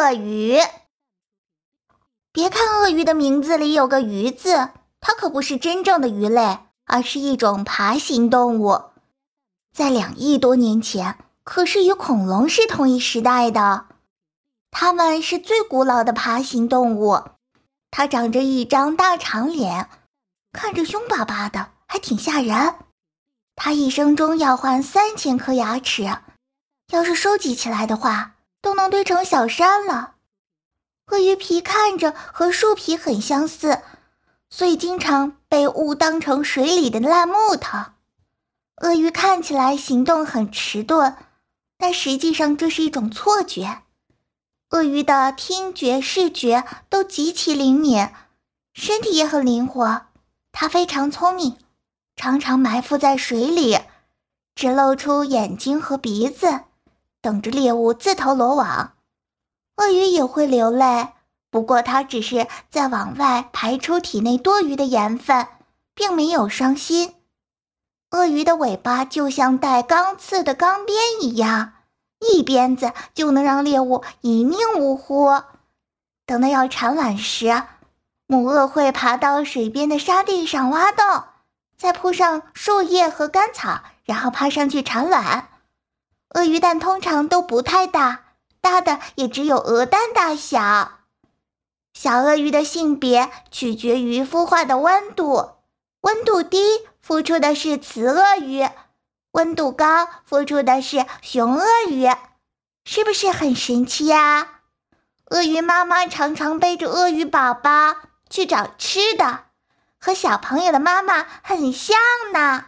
鳄鱼。别看鳄鱼的名字里有个“鱼”字，它可不是真正的鱼类，而是一种爬行动物。在两亿多年前，可是与恐龙是同一时代的。它们是最古老的爬行动物。它长着一张大长脸，看着凶巴巴的，还挺吓人。它一生中要换三千颗牙齿，要是收集起来的话，都能堆成小山了。鳄鱼皮看着和树皮很相似，所以经常被误当成水里的烂木头。鳄鱼看起来行动很迟钝，但实际上这是一种错觉。鳄鱼的听觉、视觉都极其灵敏，身体也很灵活。它非常聪明，常常埋伏在水里，只露出眼睛和鼻子，等着猎物自投罗网。鳄鱼也会流泪，不过它只是在往外排出体内多余的盐分，并没有伤心。鳄鱼的尾巴就像带钢刺的钢鞭一样，一鞭子就能让猎物一命呜呼。等到要产卵时，母鳄会爬到水边的沙地上挖洞，再铺上树叶和干草，然后爬上去产卵。鳄鱼蛋通常都不太大。大的也只有鹅蛋大小。小鳄鱼的性别取决于孵化的温度，温度低孵出的是雌鳄鱼，温度高孵出的是雄鳄鱼，是不是很神奇呀？鳄鱼妈妈常常背着鳄鱼宝宝去找吃的，和小朋友的妈妈很像呢。